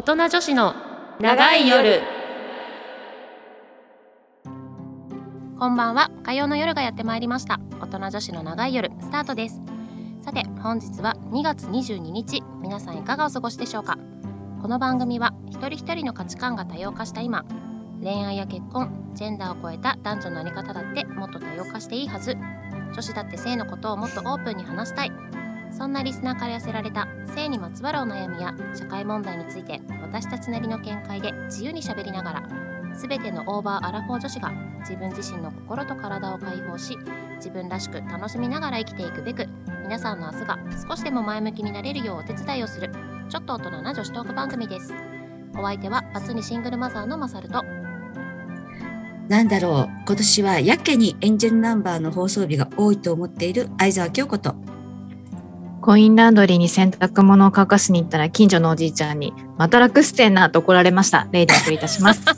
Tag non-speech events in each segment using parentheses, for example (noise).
大人女子の長い夜。こんばんは。火曜の夜がやってまいりました。大人女子の長い夜スタートです。さて本日は2月22日。皆さんいかがお過ごしでしょうか？この番組は一人一人の価値観が多様化した今恋愛や結婚ジェンダーを超えた男女の在り方だってもっと多様化していいはず。女子だって性のことをもっとオープンに話したい。そんなリスナーから寄せられた性にまつわるお悩みや社会問題について私たちなりの見解で自由にしゃべりながら全てのオーバーアラフォー女子が自分自身の心と体を解放し自分らしく楽しみながら生きていくべく皆さんの明日が少しでも前向きになれるようお手伝いをするちょっと大人な女子トーク番組ですお相手はバツ2シングルマザーのマサルとなんだろう、今年はやけにエンジェルナンバーの放送日が多いと思っている相沢京子と、コインランドリーに洗濯物を乾かしに行ったら近所のおじいちゃんにまた楽してんなと怒られました。レイでお送りいたします。相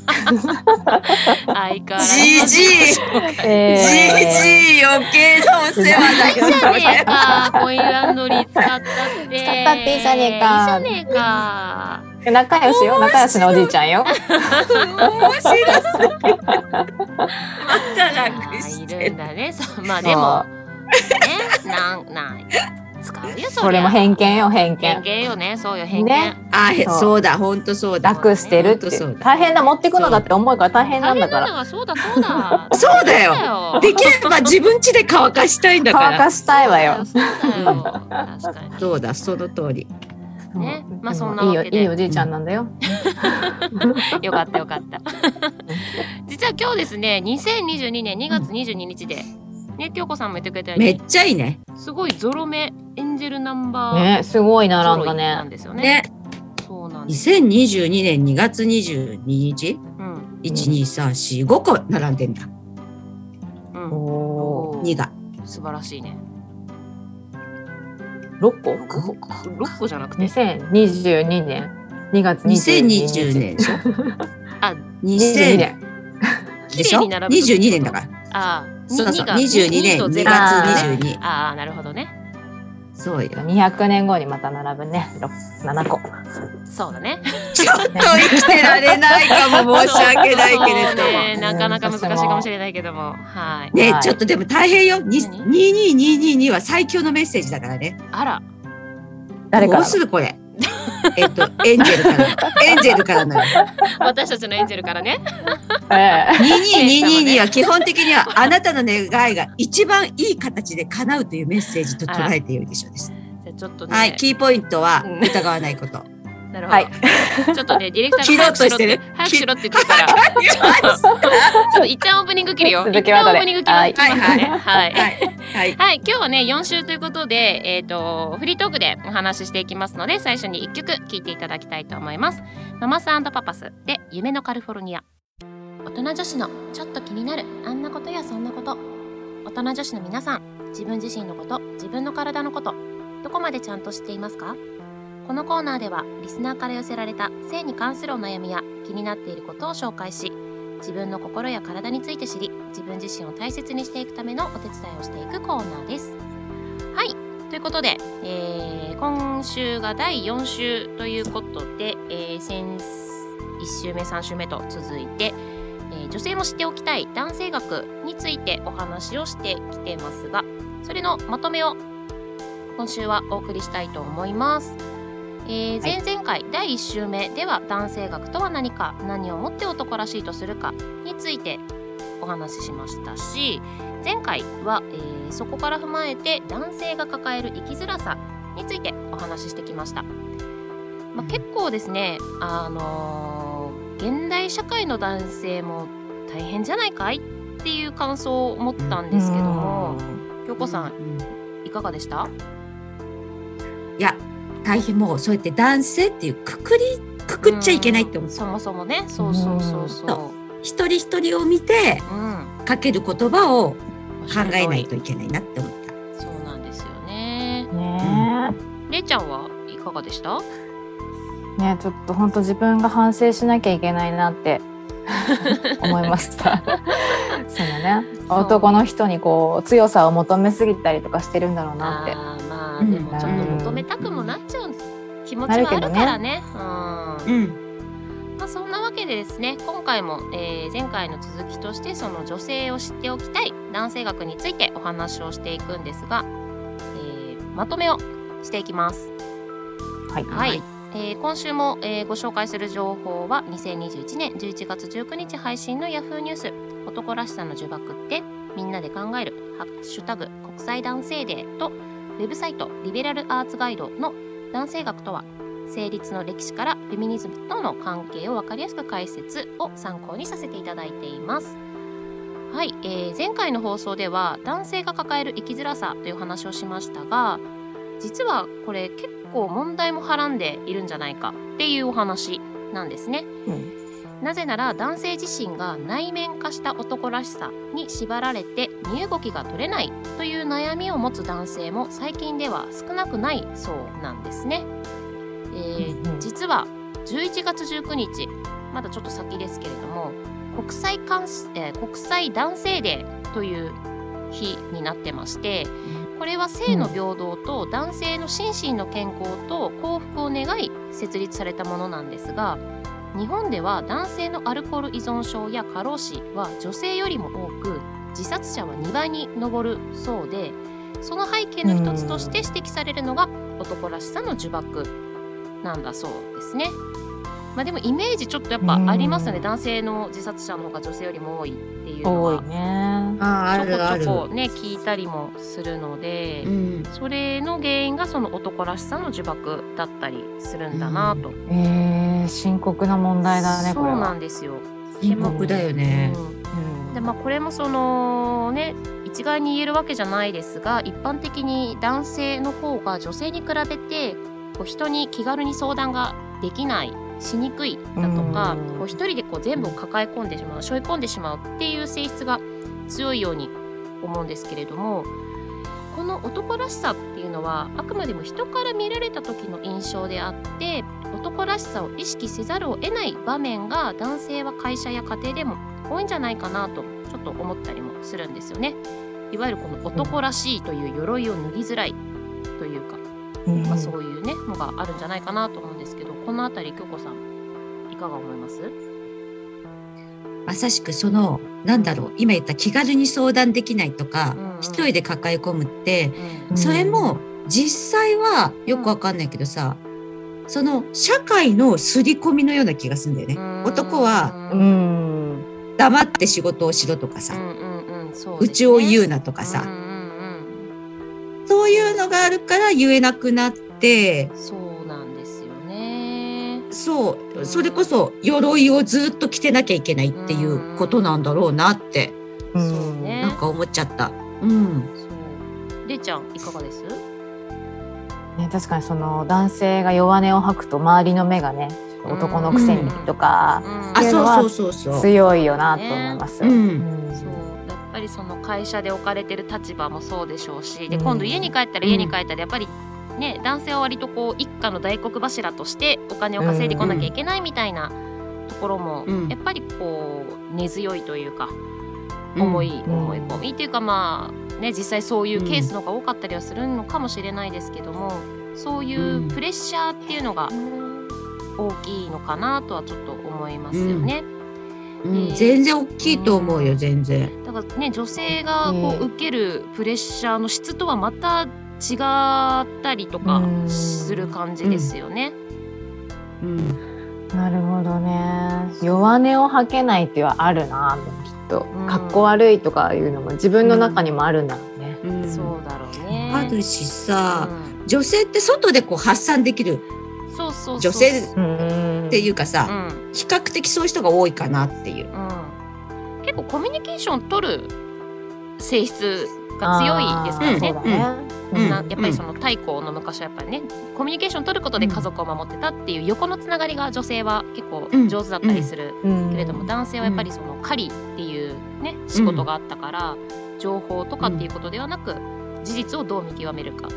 変わらずじじじじい余計なお世話だいいじゃねえかコインランドリー使ったって使ったっていいじゃねえかいいじゃねえかー仲良しよ、仲良しのおじいちゃんよ。面白そう。また楽あいるしてんだねまあでもねなんなん使うよそれも偏見よ、偏偏見。見よね。そうよ偏見、ね。あ、へそう。そうだ、本当そうだ。楽してるって。ほんとそうだ。大変だ、持ってくのだって重いから大変なんだから。はそうだそうだそうだ。よ。よ。できれば自分家で乾かしたいんだから。乾かしたいわよ。そうだよ。確かに。そうだ、その通り。ね。うん。まあそんないいよ、わけで。いいおじいちゃんなんだよ。(laughs) よかったよかった。実は今日ですね2022年2月22日でね京子さんも言ってくれたようにめっちゃいいね。すごいゾロ目エンジェルナンバーね、すごいな、なんか揃いなんね。ですよねね。そうなんです2022年2月22日、うん1、2、3、4、5個並んでんだ。うんおおおー2が。素晴らしいねー。6個？6個じゃなくて ?2022 年2月22 2020年でしょ？あ2000 22年。でしょ？綺麗に並ぶ ?22 年だから。あーそうそう、にが22年2にとゼ月ロ22。ああなるほどねそうよ。200年後にまた並ぶね。7個。そうだねちょっと生きてられないかも (laughs) 申し訳ないけれども。ねなかなか難しいかもしれないけどもはいね、はいちょっとでも大変よ。に何？22222は最強のメッセージだからね。あらどう誰から？するこれ。えっと、エンジェルから。エンジェルからのよ。(laughs) 私たちのエンジェルからねええ2222は基本的にはあなたの願いが一番いい形で叶うというメッセージと捉えているでしょうです。じゃあちょっとね、はい、キーポイントはうん疑わないこと。なるほど、はい。ちょっとねディレクターが早くしろっとして早くしろって言ってるから。ちょっと一旦オープニング切るよ。一旦オープニング切りますはいねはい。はい。はい。はい、(laughs) 今日はね4週ということで、えー、とフリートークでお話ししていきますので最初に1曲聴いていただきたいと思います。ママスパパスで夢のカリフォルニア。大人女子のちょっと気になるあんなことやそんなこと。大人女子の皆さん自分自身のこと自分の体のことどこまでちゃんと知っていますか？このコーナーではリスナーから寄せられた性に関するお悩みや気になっていることを紹介し自分の心や体について知り自分自身を大切にしていくためのお手伝いをしていくコーナーです。はいということで、えー今週が第4週ということで、えー先1週目3週目と続いて、えー女性も知っておきたい男性学についてお話をしてきてますがそれのまとめを今週はお送りしたいと思います。えー前々回第1週目では男性学とは何か何をもって男らしいとするかについてお話ししましたし前回は、えーそこから踏まえて男性が抱える生きづらさについてお話ししてきました、まあ、結構ですねあのー現代社会の男性も大変じゃないかいっていう感想を持ったんですけども京子さん。いかがでした？大変もうそうやって男性っていうくくり、くくっちゃいけないって思う。そもそもね。そうそうそうそう。一人一人を見てうん。かける言葉を考えないとといけないなって思った。そうなんですよね。ねれいちゃんはいかがでした？えねえちょっと本当自分が反省しなきゃいけないなって (laughs) 思いました。(laughs) そのね。そう。男の人にこう強さを求めすぎたりとかしてるんだろうなって。でもちょっと求めたくもなっちゃう気気持ちはあるからね。うんうん。まあ、そんなわけでですね今回も、えー前回の続きとしてその女性を知っておきたい男性学についてお話をしていくんですが、えーまとめをしていきます。はい。はい、えー今週も、えーご紹介する情報は2021年11月19日配信の Yahoo ニュース「男らしさの呪縛ってみんなで考えるハッシュタグ国際男性デー」とウェブサイトリベラルアーツガイドの男性学とは成立の歴史からフェミニズムとの関係を分かりやすく解説を参考にさせていただいています。はい、えー前回の放送では男性が抱える生きづらさという話をしましたが実はこれ結構問題もはらんでいるんじゃないかっていうお話なんですね。うんなぜなら男性自身が内面化した男らしさに縛られて身動きが取れないという悩みを持つ男性も最近では少なくないそうなんですね。えー実は11月19日まだちょっと先ですけれども国際監視、えー国際男性デーという日になってましてこれは性の平等と男性の心身の健康と幸福を願い設立されたものなんですが日本では男性のアルコール依存症や過労死は女性よりも多く自殺者は2倍に上るそうでその背景の一つとして指摘されるのが男らしさの呪縛なんだそうですね。まあでもイメージちょっとやっぱありますよねうん男性の自殺者の方が女性よりも多いっていうのはちょこ。ちょこね聞いたりもするので、うん。それの原因がその男らしさの呪縛だったりするんだなと。えー、深刻な問題だね、これは。そうなんですよ。深刻だよね。うんうんでまあこれもそのね一概に言えるわけじゃないですが一般的に男性の方が女性に比べてこう人に気軽に相談ができないしにくいだとかうんこう一人でこう全部を抱え込んでしまう背負い込んでしまうっていう性質が強いように思うんですけれどもこの男らしさっのはあくまでも人から見られた時の印象であって男らしさを意識せざるを得ない場面が男性は会社や家庭でも多いんじゃないかなとちょっと思ったりもするんですよね。いわゆるこの男らしいという鎧を脱ぎづらいというか、うんまあ、そういうねのがあるんじゃないかなと思うんですけどこのあたり京子さんいかが思います？まさしくその、なんだろう、今言った気軽に相談できないとかうんうん、一人で抱え込むって、うんそれも実際はよくわかんないけどさ、その社会の刷り込みのような気がするんだよね。男はううんん。黙って仕事をしろとかさ、うちを言ううなとかさ、うんうんそういうのがあるから言えなくなってう、んそう。そう、それこそ鎧をずっと着てなきゃいけないっていうことなんだろうなって、そうね。なんか思っちゃった。うん。そう。れいちゃんいかがです？ね、確かにその男性が弱音を吐くと周りの目がね男のくせにとかうん。あ、いうのはそうそうそう。強いよなと思います。うん。うん。そう。やっぱりその会社で置かれてる立場もそうでしょうしでうん。今度家に帰ったら家に帰ったらやっぱりね男性は割とこう一家の大黒柱としてお金を稼いでこなきゃいけないみたいなところもうん。やっぱりこう根強いというかうん思いうん思い込みっていうかまあね実際そういうケースの方が多かったりはするのかもしれないですけどもそういうプレッシャーっていうのが大きいのかなとはちょっと思いますよね。うん。えー全然大きいと思うよ、全然。だからね女性がこうんう受けるプレッシャーの質とはまた違ったりとかうんする感じですよね。うん。なるほどね。弱音を吐けないっていうのはあるなきっとうん。かっこ悪いとかいうのも自分の中にもあるんだろうね。うんそうだろうね。あるしさ、うん女性って外でこう発散できるそうそうそう女性うんっていうかうさ、ん比較的そういう人が多いかなっていう。うん、結構コミュニケーション取る性質が強いですからね。やっぱりその太古の昔はやっぱりねコミュニケーション取ることで家族を守ってたっていう横のつながりが女性は結構上手だったりするうん。けれども、男性はやっぱりその狩りっていうね仕事があったから、情報とかっていうことではなく事実をどう見極めるか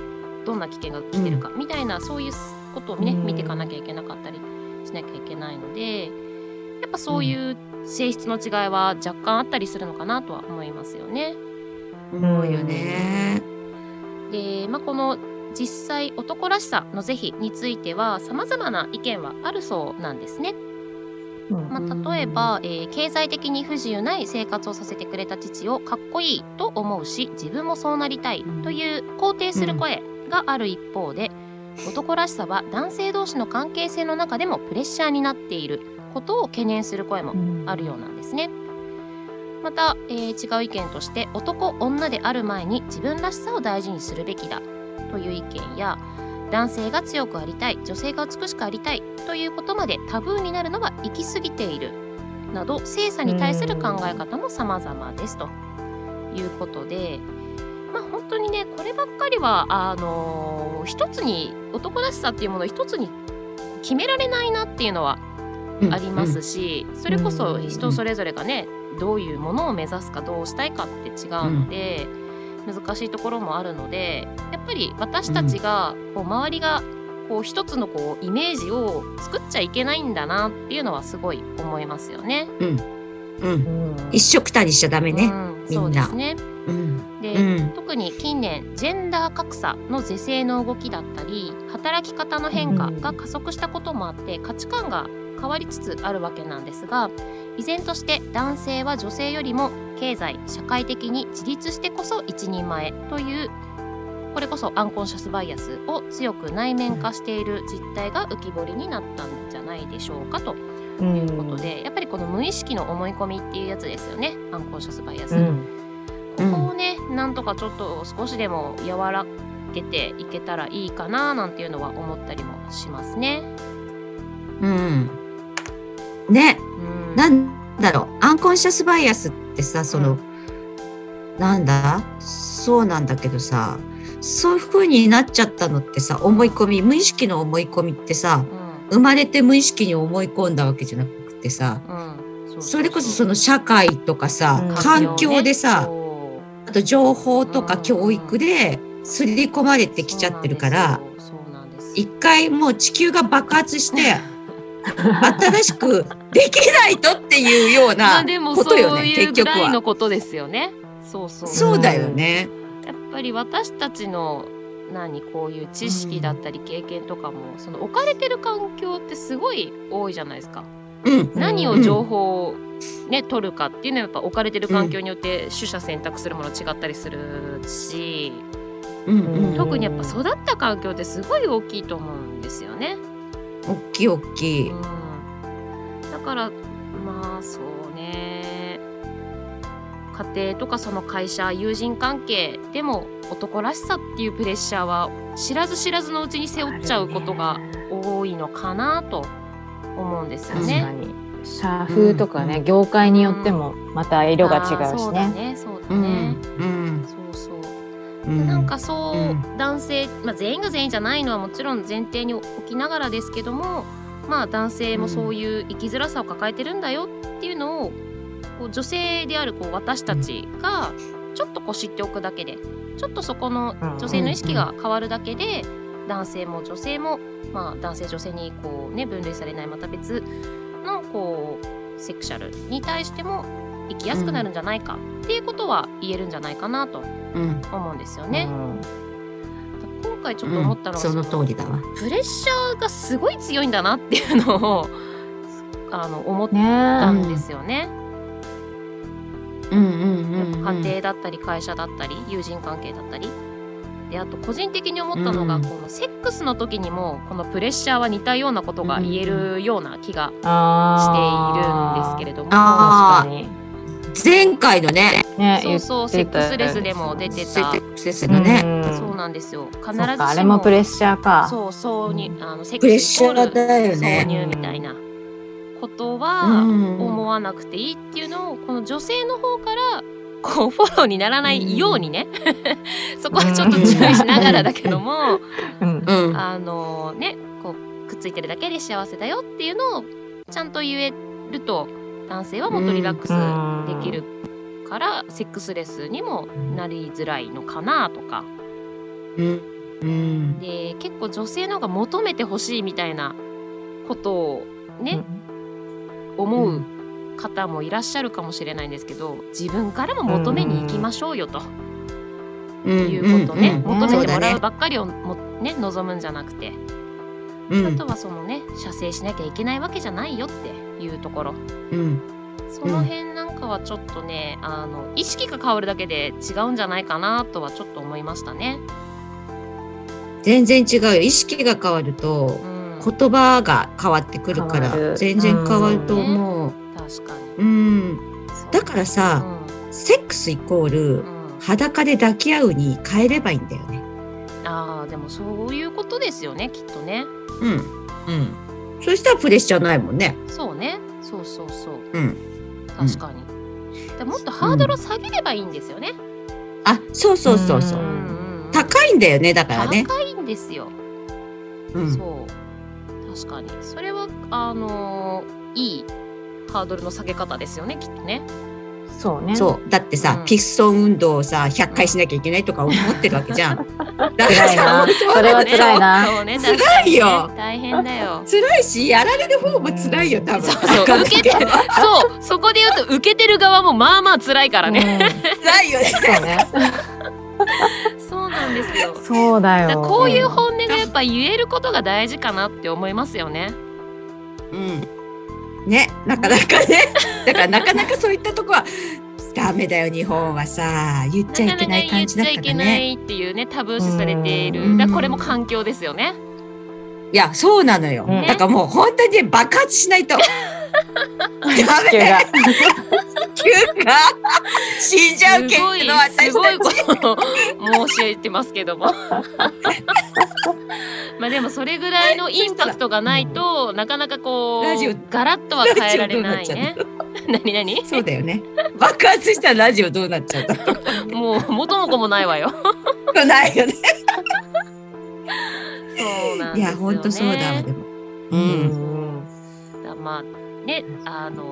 どんな危険が来てるかみたいなそういうことをね、うん。見ていかなきゃいけなかったりしなきゃいけないのでやっぱそういう性質の違いは若干あったりするのかなとは思いますよね。思うよね。で、まあ、この実際男らしさの是非については様々な意見はあるそうなんですね。まあ、例えば、えー、経済的に不自由ない生活をさせてくれた父をかっこいいと思うし自分もそうなりたいという肯定する声がある一方で、男らしさは男性同士の関係性の中でもプレッシャーになっていることを懸念する声もあるようなんですね。また、えー、違う意見として男女である前に自分らしさを大事にするべきだという意見や男性が強くありたい女性が美しくありたいということまでタブーになるのは行き過ぎているなど性差に対する考え方も様々ですということでまあ本当にねこればっかりはあのー、一つに男らしさっていうものを一つに決められないなっていうのはありますし、それこそ人それぞれがねどういうものを目指すかどうしたいかって違うので。難しいところもあるのでやっぱり私たちがこう周りがこう一つのこうイメージを作っちゃいけないんだなっていうのはすごい思いますよね。うん、うん、一緒くたにしちゃダメね、うん、みんな。そうですね。うん、で、うん、特に近年ジェンダー格差の是正の動きだったり働き方の変化が加速したこともあって価値観が変わりつつあるわけなんですが依然として男性は女性よりも経済社会的に自立してこそ一人前というこれこそアンコンシャスバイアスを強く内面化している実態が浮き彫りになったんじゃないでしょうかということで、やっぱりこの無意識の思い込みっていうやつですよねアンコンシャスバイアス、うん、ここをねなんとかちょっと少しでも和らげていけたらいいかななんていうのは思ったりもしますね。うんね、うん、なんだろう。アンコンシャスバイアスってさその、うん、なんだ？そうなんだけどさそういう風になっちゃったのってさ思い込み無意識の思い込みってさ、うん、生まれて無意識に思い込んだわけじゃなくてさ、うん、それこそその社会とかさ、うん、環境でさ、あと情報とか教育で刷り込まれてきちゃってるから、一回もう地球が爆発して (laughs) 新しくできないとっていうようなことよね、結局は。のことですよね。そうそう。そうだよね。やっぱり私たちの何こういう知識だったり経験とかも、うん、その置かれてる環境ってすごい多いじゃないですか。うん、何を情報をね、取るかっていうのはやっぱ置かれてる環境によって取捨選択するもの違ったりするし、うんうん、特にやっぱ育った環境ってすごい大きいと思うんですよね。大きい大きい。うん、だからまあそうね家庭とかその会社友人関係でも男らしさっていうプレッシャーは知らず知らずのうちに背負っちゃうことが多いのかなと思うんですよね。社風とかね、うん、業界によってもまた色が違うしね。そうだね、そうだね。うん。うん、なんかそう、うん、男性、まあ、全員が全員じゃないのはもちろん前提に置きながらですけどもまあ男性もそういう生きづらさを抱えてるんだよっていうのをこう女性であるこう私たちがちょっとこう知っておくだけでちょっとそこの女性の意識が変わるだけで男性も女性も、まあ、男性女性にこう、ね、分類されないまた別のこうセクシャルに対しても生きやすくなるんじゃないか。っていうことは言えるんじゃないかなと。思うんですよね。今回ちょっと思ったのは、その通りだわ。プレッシャーがすごい強いんだなっていうのを (laughs) あの思ったんですよね。うんうんうん、家庭だったり会社だったり友人関係だったり。であと個人的に思ったのが、うん、このセックスの時にもこのプレッシャーは似たようなことが言えるような気がしているんですけれども、確かに前回のね。ねそうそうセックスレスでも出てた。セックスレスのね。そうなんですよ。必ずしもあれもプレッシャーか。そうそうにあのセックスイコール挿入みたいなことは思わなくていいっていうのをこの女性の方からこうフォローにならないようにね (laughs) そこはちょっと注意しながらだけども、あのねこうくっついてるだけで幸せだよっていうのをちゃんと言えると男性はもっとリラックスできるから、セックスレスにもなりづらいのかなとか。うん、で結構女性の方が求めてほしいみたいなことをね、うん、思う方もいらっしゃるかもしれないんですけど自分からも求めに行きましょうよと。いうことね、うん。うん。求めてもらうばっかりをもね望むんじゃなくて、うん。あとはそのね射精しなきゃいけないわけじゃないよっていうところうんその辺なんかはちょっとねあの意識が変わるだけで違うんじゃないかなとはちょっと思いましたね。全然違うよ意識が変わるとうん、言葉が変わってくるから全然変わると思う。確かにうん、だからさ、セックスイコールうんうん裸で抱き合うに変えればいいんだよね。ああでもそういうことですよねきっとね。うん。うん。そしたらプレッシャーないもんね。そうねそうそうそううん。確かに。でもっとハードルを下げればいいんですよね。あ、そうそうそうそう。うんうん高いんだよね、だからね。高いんですよ。うん。そう確かにそれはあのーいいハードルの下げ方ですよねきっとね。そうね。そう。だってさ、うんピストン運動をさ、100回しなきゃいけないとか思ってるわけじゃん。(laughs) だから辛いなさそれは辛いな辛いよ大変だよ。辛いし、やられる方も辛いよ、多分。そうそう受けてそうそこで言うと受けてる側もまあまあ辛いからね。ね。辛いよね。そうね。(laughs) そうなんですよ。そうだよ。こういう本音がやっぱ言えることが大事かなって思いますよね。うん。ね、なかなかね。(laughs) だからなかなかそういったとこは、ダメだよ、日本はさ、言っちゃいけない感じだからなかなか言っちゃいけなね。いっていうねタブー視されている。うんだこれも環境ですよね。いや、そうなのよ。うんだからもう本当にね爆発しないと。ダメが。地球が死んじゃうけど、すごい私すごい。ことを申し上げてますけども。(laughs) まあでもそれぐらいのインパクトがないとなかなかこラジオうガラッとは変えられないね。何何？そうだよね。爆発したらラジオどうなっちゃうもう元も子もないわよ。う。ないよね。そうなんね。いや、本当そうだわ、でも。う。うんん。だまあねあの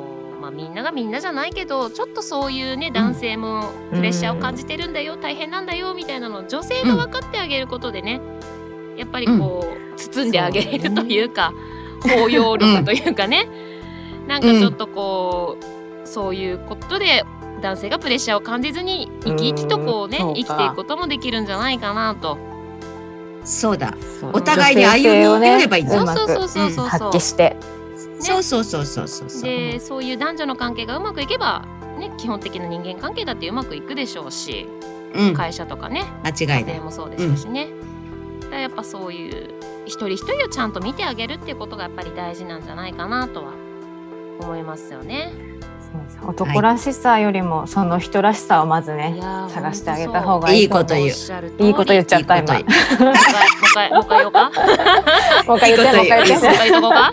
まあみんながみんなじゃないけどちょっとそういうね男性もプレッシャーを感じてるんだよ、大変なんだよみたいなのを女性が分かってあげることでね、やっぱりこう、包んであげれるというか包容力というかね、なんかちょっとこう、そういうことで男性がプレッシャーを感じずに生き生きとこうね、うん。生きていくこともできるんじゃないかなと。そうだ。お互いに歩み寄ればいいねうまくそうそうそうそう発そう。揮して。そうそうそうそうそうそう。でそういう男女の関係がうまくいけば、ね、基本的な人間関係だってうまくいくでしょうしうん。会社とかね間違い家庭。もそうでしょうしね、だからやっぱそういう一人一人をちゃんと見てあげるっていうことがやっぱり大事なんじゃないかなとは思いますよね。男らしさよりもその人らしさをまずねいやー探してあげた方がいいいいこと言ういいこと言っちゃった今。もう一回もう一回言おうか？もう一回言ってもう一回もう一言って回言っとこうか。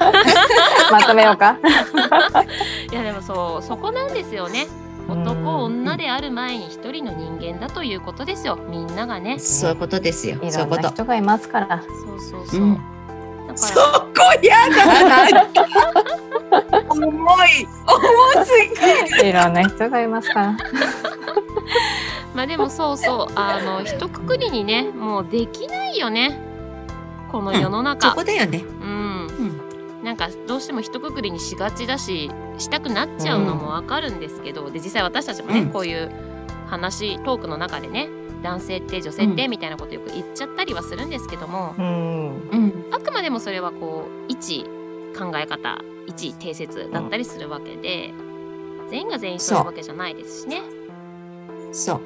まとめようか。(laughs) いやでもそうそこなんですよね。男女である前に一人の人間だということですよ。みんながね。そういうことですよ。いそういうこと。ろんな人がいますから。そうそうそう、うんから。こやだなんか重い重すぎるいろんな人がいます。からまあでもそうそう。あの一括りにねもうできないよね。この世のそ中こだよね。うん、なんかどうしても一括りにしがちだししたくなっちゃうのもわかるんですけど、で実際私たちもね、うん。こういう話トークの中でね男性って女性ってみたいなことよく言っちゃったりはするんですけども、うん。うん。あくまでもそれはこう一考え方一定説だったりするわけで、全員が全員そういうわけじゃないですしね。そう。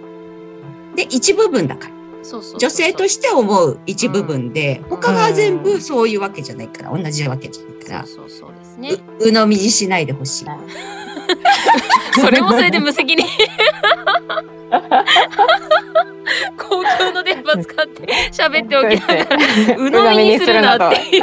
で一部分だから。そうそう女性として思う一部分で、ん。他が全部そういうわけじゃないから同じわけじゃないから、そうそうそうですね。う鵜呑みにしないでほしい。(laughs) それもそれで無責任。(laughs) 公共の電波使って (laughs) 喋っておきながら鵜呑みにするなっていう。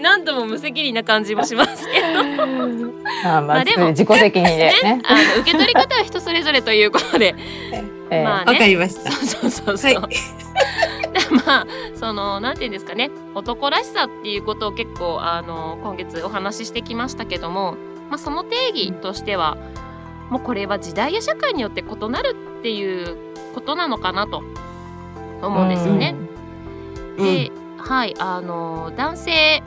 何度も無責任な感じもしますけど。(laughs) あまあまあでも自己責任でね。あの受け取り方は人それぞれということで。ええ。まあわかねりました。そうそうそうそう、はい。(laughs) まあそのなんていうんですかね。男らしさっていうことを結構あの今月お話ししてきましたけども、まあ、その定義としてはもうこれは時代や社会によって異なるっていうことなのかなと思うんですよね。うん。で、はいあの男性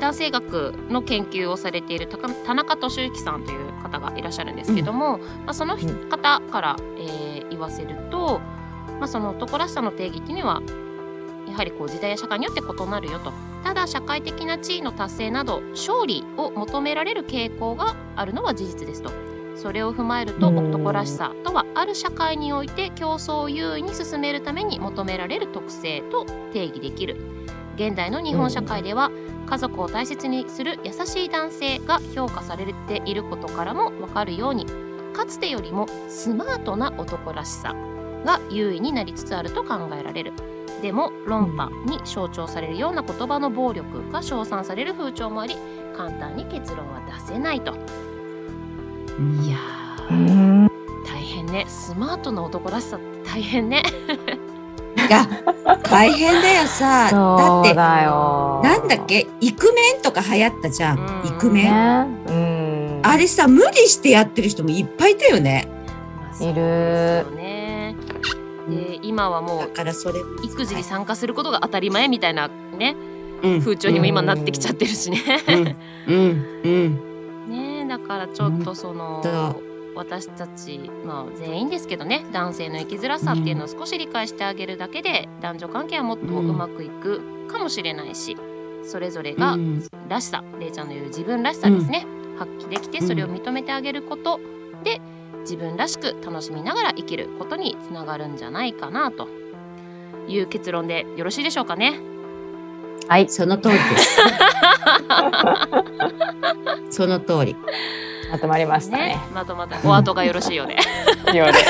男性学の研究をされている高田中俊之さんという方がいらっしゃるんですけども、まあ、その方から、えー言わせるとまあ、その男らしさの定義っていうのはやはりこう時代や社会によって異なるよと。ただ社会的な地位の達成など勝利を求められる傾向があるのは事実ですとそれを踏まえると男らしさとはある社会において競争を優位に進めるために求められる特性と定義できる。現代の日本社会では家族を大切にする優しい男性が評価されていることからも分かるようにかつてよりもスマートな男らしさが優位になりつつあると考えられる。でも論破に象徴されるような言葉の暴力が称賛される風潮もあり簡単に結論は出せないといやー。大変ね。スマートな男らしさって大変ね。いや大変だよさ。(laughs) だって。なんだっけ？イクメンとか流行ったじゃん、うん。イクメン、ね。うん。あれさ無理してやってる人もいっぱいいたよね。いるね。で今はもだうからそれ。育児に参加することが当たり前みたいなねうん。風潮にも今なってきちゃってるしね。うん。うん。ねだからちょっとその、そ私たち、まあ、全員ですけどね男性の生きづらさっていうのを少し理解してあげるだけで、男女関係はもっとうまくいくかもしれないしそれぞれがうん。らしされいちゃんの言う自分らしさですね、発揮できてそれを認めてあげることで自分らしく楽しみながら生きることにつながるんじゃないかなという結論でよろしいでしょうかね。はい。その通りです (laughs) その通りまとまりましたね。まとまったお後がよろしいようで。ようで。(laughs)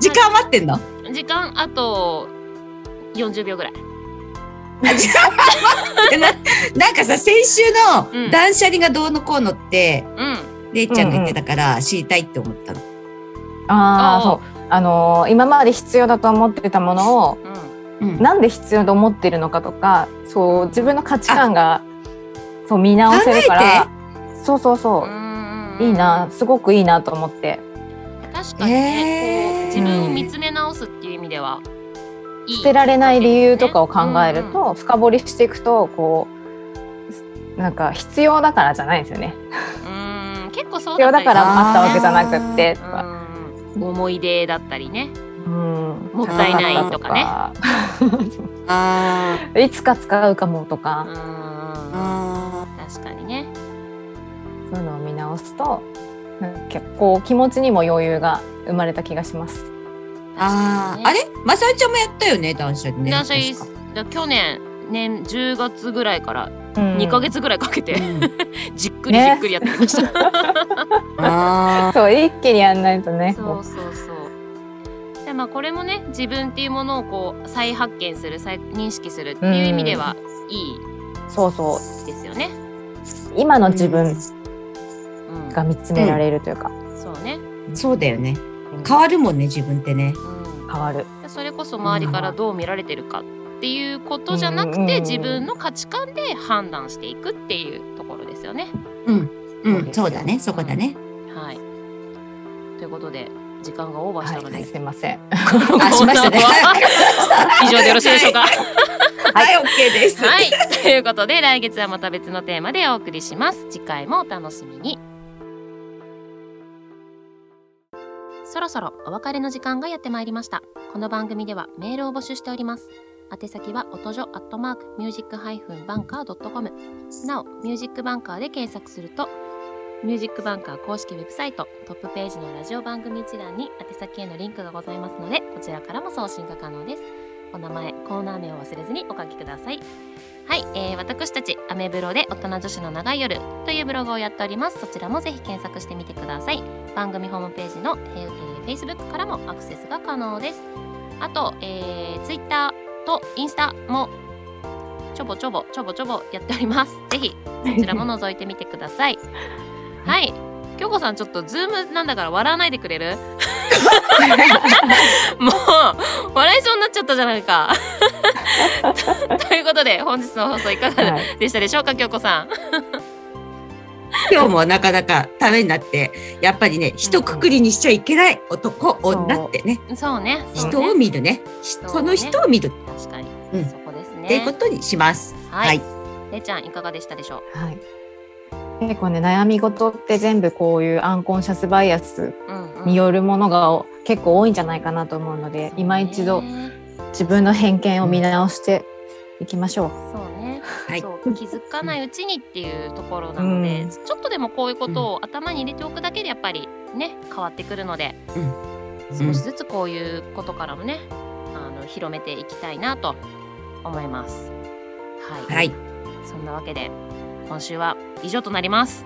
時間待ってんの？時間あと40秒ぐらい。時間待ってな (laughs) なんかさ先週うんの断捨離がどうのこうのって、うん。れいちゃんが言ってたから知りたいって思ったの、ああ、あーそう。あのー今まで必要だと思ってたものをうん。うんなんで必要と思ってるのかとか、そう自分の価値観がそう見直せるから、そうそうそう。う。んいいな、すごくいいなと思って。確かにね、へー。こう自分を見つめ直すっていう意味ではいい。捨てられない理由とかを考えるうんと、深掘りしていくとこうなんか必要だからじゃないんですよね。うん結構そう必要だからあったわけじゃなくってとか、うん。思い出だったりねうん、もったいないとかね。(laughs) あいつか使うかもとうか、確かにね。そういうのを見直すと結構気持ちにも余裕が生まれた気がします。あー。あれ？まさえちゃんもやったよね？断捨離ね。断捨離去年年10月ぐらいからうん。2ヶ月ぐらいかけて、うん。(laughs) じっくりじっくりやってきました、(laughs) あそう一気にやんないとね。そうそうそう。でまあこれもね自分っていうものをこう再発見する再認識するっていう意味ではいいそうそう。ですよね、今の自分うん。が見つめられるというか、そうね、ーそうだよね。変わるもんね自分ってね。うん。変わる。でそれこそ周りからどう見られてるかっていうことじゃなくうん。て自分の価値観で判断していくっていうところですよね。うん。うん。そうだね。そこだね。はい。ということで時間がオーバーしたので、はい、すいません。(laughs) あしましたね (laughs) 以上でよろしいでしょうか？はい、はい、オッケーですはい、ということで来月はまた別のテーマでお送りします。次回もお楽しみに。そろそろお別れの時間がやってまいりました。この番組ではメールを募集しております。宛先は音女アットマークミュージックハイフンバンカードットコム。なお、ミュージックバンカーで検索すると、ミュージックバンカー公式ウェブサイトトップページのラジオ番組一覧に宛先へのリンクがございますので、こちらからも送信が可能です。お名前、コーナー名を忘れずにお書きください。はい、えー私たちアメブロで大人女子の長い夜というブログをやっております。そちらもぜひ検索してみてください。番組ホームページの、えーえー Facebook からもアクセスが可能です。あと、えー、Twitter とインスタもちょぼちょぼちょぼちょぼやっております。ぜひそちらも覗いてみてください。はい。京子さんちょっとズームなんだから笑わないでくれる？(laughs) もう笑いそうになっちゃったじゃないか。(laughs) ということで本日の放送いかがはいでしたでしょうか京子さん。今日もなかなかためになってやっぱりね一括りにしちゃいけない男女ってね。そう。ね。人をね見るね。その人を見る。確かに、うん。そこですね。っていうことにします。はい、はい。れいちゃんいかがでしたでしょう？はい。結構ね悩み事って全部こういうアンコンシャスバイアスうんうん。によるものが結構多いんじゃないかなと思うので、今一度ね自分の偏見を見直していきましょう。そうね、はい。そう気づかないうちにっていうところなので、うん。ちょっとでもこういうことを頭に入れておくだけでやっぱりね変わってくるので、うん。少しずつこういうことからもねあの広めていきたいなと思います。はい、はい。そんなわけで今週は以上となります。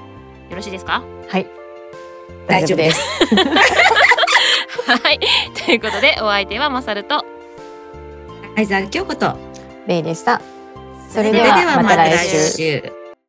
よろしいですか？はい。大丈夫です。(laughs) はい。ということでお相手はマサルと相沢京子と。レイでした。そそれでははまた来週。